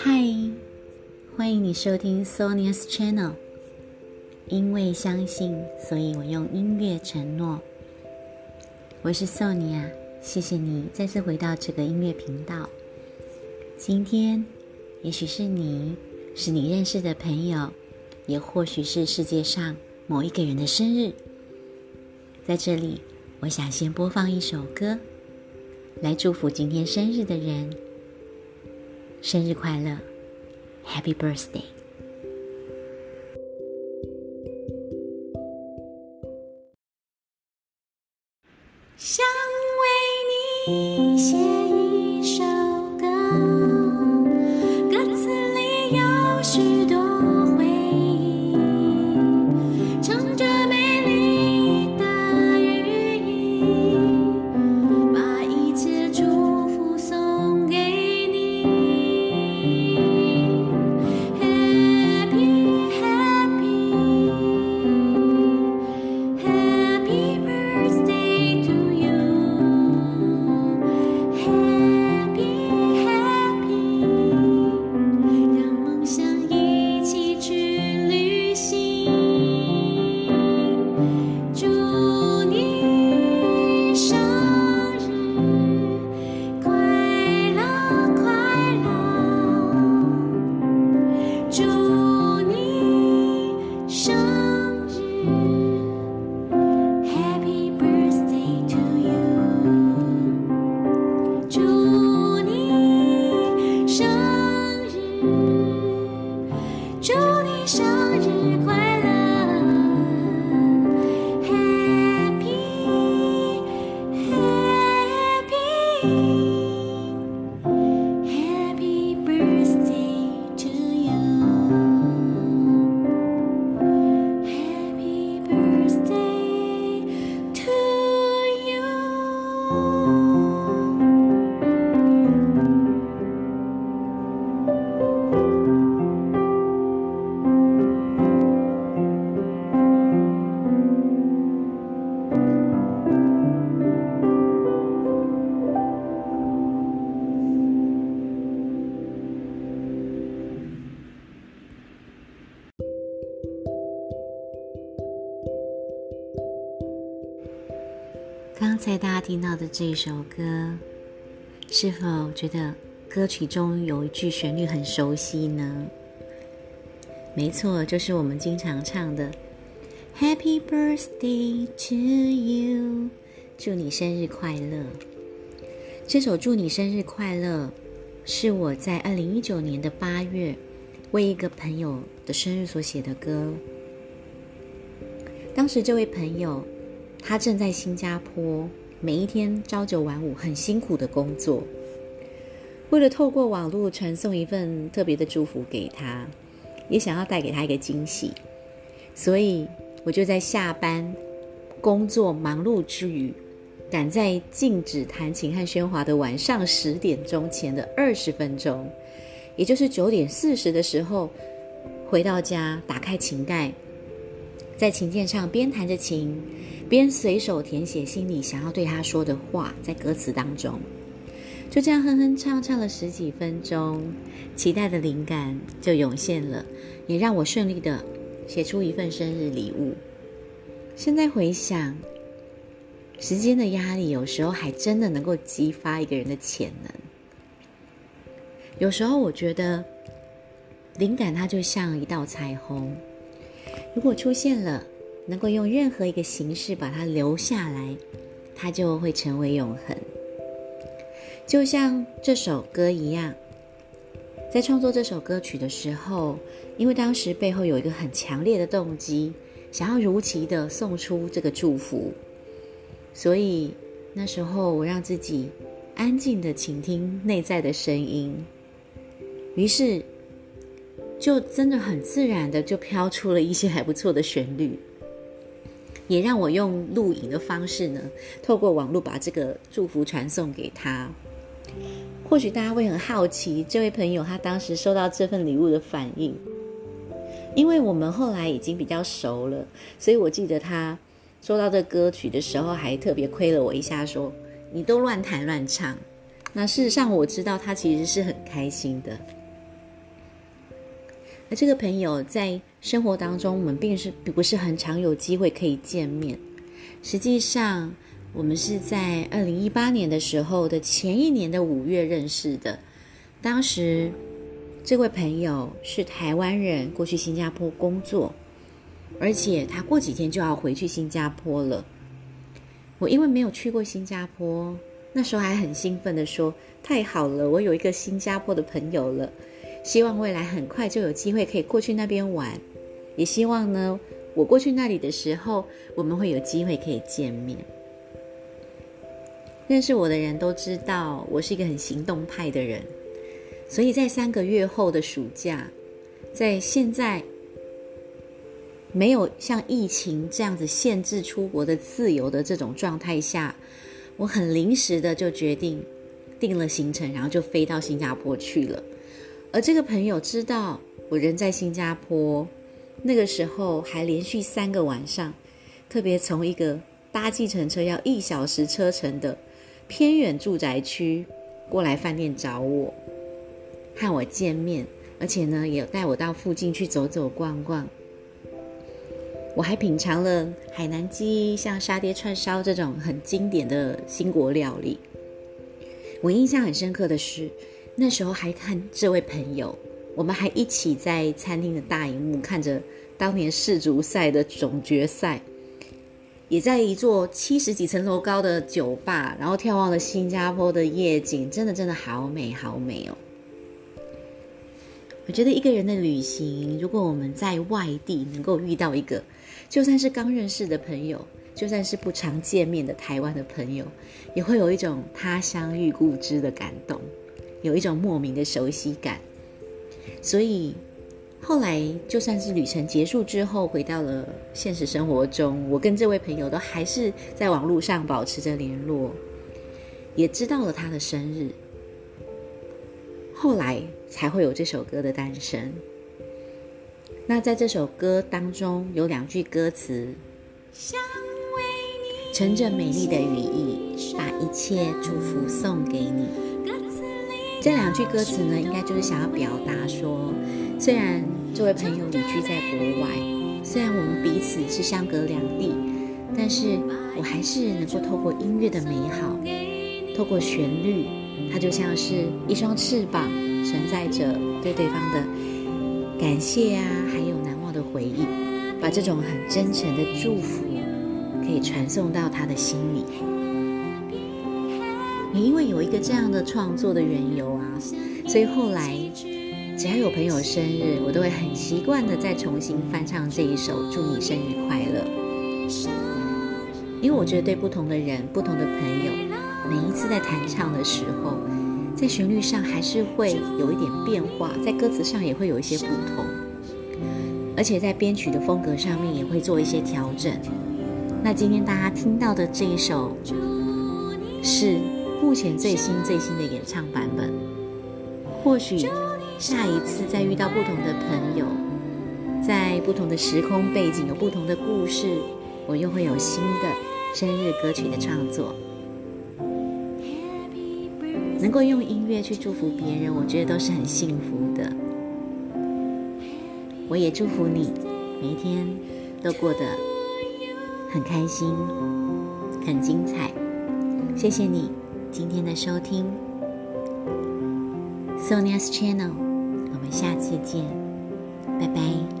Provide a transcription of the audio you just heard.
嗨，欢迎你收听 Sonia's Channel。因为相信，所以我用音乐承诺。我是 Sonia，谢谢你再次回到这个音乐频道。今天，也许是你，是你认识的朋友，也或许是世界上某一个人的生日。在这里，我想先播放一首歌，来祝福今天生日的人，生日快乐，Happy Birthday！想为你写一首歌，歌词里有许多回忆，刚才大家听到的这首歌，是否觉得歌曲中有一句旋律很熟悉呢？没错，就是我们经常唱的 “Happy Birthday to You”，祝你生日快乐。这首“祝你生日快乐”是我在二零一九年的八月为一个朋友的生日所写的歌。当时这位朋友。他正在新加坡，每一天朝九晚五，很辛苦的工作。为了透过网络传送一份特别的祝福给他，也想要带给他一个惊喜，所以我就在下班、工作忙碌之余，赶在禁止弹琴和喧哗的晚上十点钟前的二十分钟，也就是九点四十的时候，回到家，打开琴盖，在琴键上边弹着琴。边随手填写心里想要对他说的话，在歌词当中，就这样哼哼唱唱了十几分钟，期待的灵感就涌现了，也让我顺利的写出一份生日礼物。现在回想，时间的压力有时候还真的能够激发一个人的潜能。有时候我觉得，灵感它就像一道彩虹，如果出现了。能够用任何一个形式把它留下来，它就会成为永恒。就像这首歌一样，在创作这首歌曲的时候，因为当时背后有一个很强烈的动机，想要如期的送出这个祝福，所以那时候我让自己安静的倾听内在的声音，于是就真的很自然的就飘出了一些还不错的旋律。也让我用录影的方式呢，透过网络把这个祝福传送给他。或许大家会很好奇，这位朋友他当时收到这份礼物的反应，因为我们后来已经比较熟了，所以我记得他收到这歌曲的时候，还特别亏了我一下，说你都乱弹乱唱。那事实上我知道他其实是很开心的。而这个朋友在生活当中，我们并是不是很常有机会可以见面。实际上，我们是在二零一八年的时候的前一年的五月认识的。当时，这位朋友是台湾人，过去新加坡工作，而且他过几天就要回去新加坡了。我因为没有去过新加坡，那时候还很兴奋的说：“太好了，我有一个新加坡的朋友了。”希望未来很快就有机会可以过去那边玩，也希望呢，我过去那里的时候，我们会有机会可以见面。认识我的人都知道，我是一个很行动派的人，所以在三个月后的暑假，在现在没有像疫情这样子限制出国的自由的这种状态下，我很临时的就决定定了行程，然后就飞到新加坡去了。而这个朋友知道我人在新加坡，那个时候还连续三个晚上，特别从一个搭计程车要一小时车程的偏远住宅区过来饭店找我，和我见面，而且呢也带我到附近去走走逛逛。我还品尝了海南鸡、像沙爹串烧这种很经典的新国料理。我印象很深刻的是。那时候还看这位朋友，我们还一起在餐厅的大荧幕看着当年世足赛的总决赛，也在一座七十几层楼高的酒吧，然后眺望了新加坡的夜景，真的真的好美好美哦！我觉得一个人的旅行，如果我们在外地能够遇到一个，就算是刚认识的朋友，就算是不常见面的台湾的朋友，也会有一种他乡遇故知的感动。有一种莫名的熟悉感，所以后来就算是旅程结束之后，回到了现实生活中，我跟这位朋友都还是在网络上保持着联络，也知道了他的生日，后来才会有这首歌的诞生。那在这首歌当中有两句歌词，乘着美丽的羽翼，把一切祝福送给你。这两句歌词呢，应该就是想要表达说，虽然这位朋友旅居在国外，虽然我们彼此是相隔两地，但是我还是能够透过音乐的美好，透过旋律，它就像是一双翅膀，承载着对对方的感谢啊，还有难忘的回忆，把这种很真诚的祝福，可以传送到他的心里。也因为有一个这样的创作的缘由啊，所以后来只要有朋友生日，我都会很习惯的再重新翻唱这一首《祝你生日快乐》。因为我觉得对不同的人、不同的朋友，每一次在弹唱的时候，在旋律上还是会有一点变化，在歌词上也会有一些不同，而且在编曲的风格上面也会做一些调整。那今天大家听到的这一首是。目前最新最新的演唱版本，或许下一次再遇到不同的朋友，在不同的时空背景有不同的故事，我又会有新的生日歌曲的创作。能够用音乐去祝福别人，我觉得都是很幸福的。我也祝福你每一天都过得很开心、很精彩。谢谢你。今天的收听，Sonia's Channel，我们下次见，拜拜。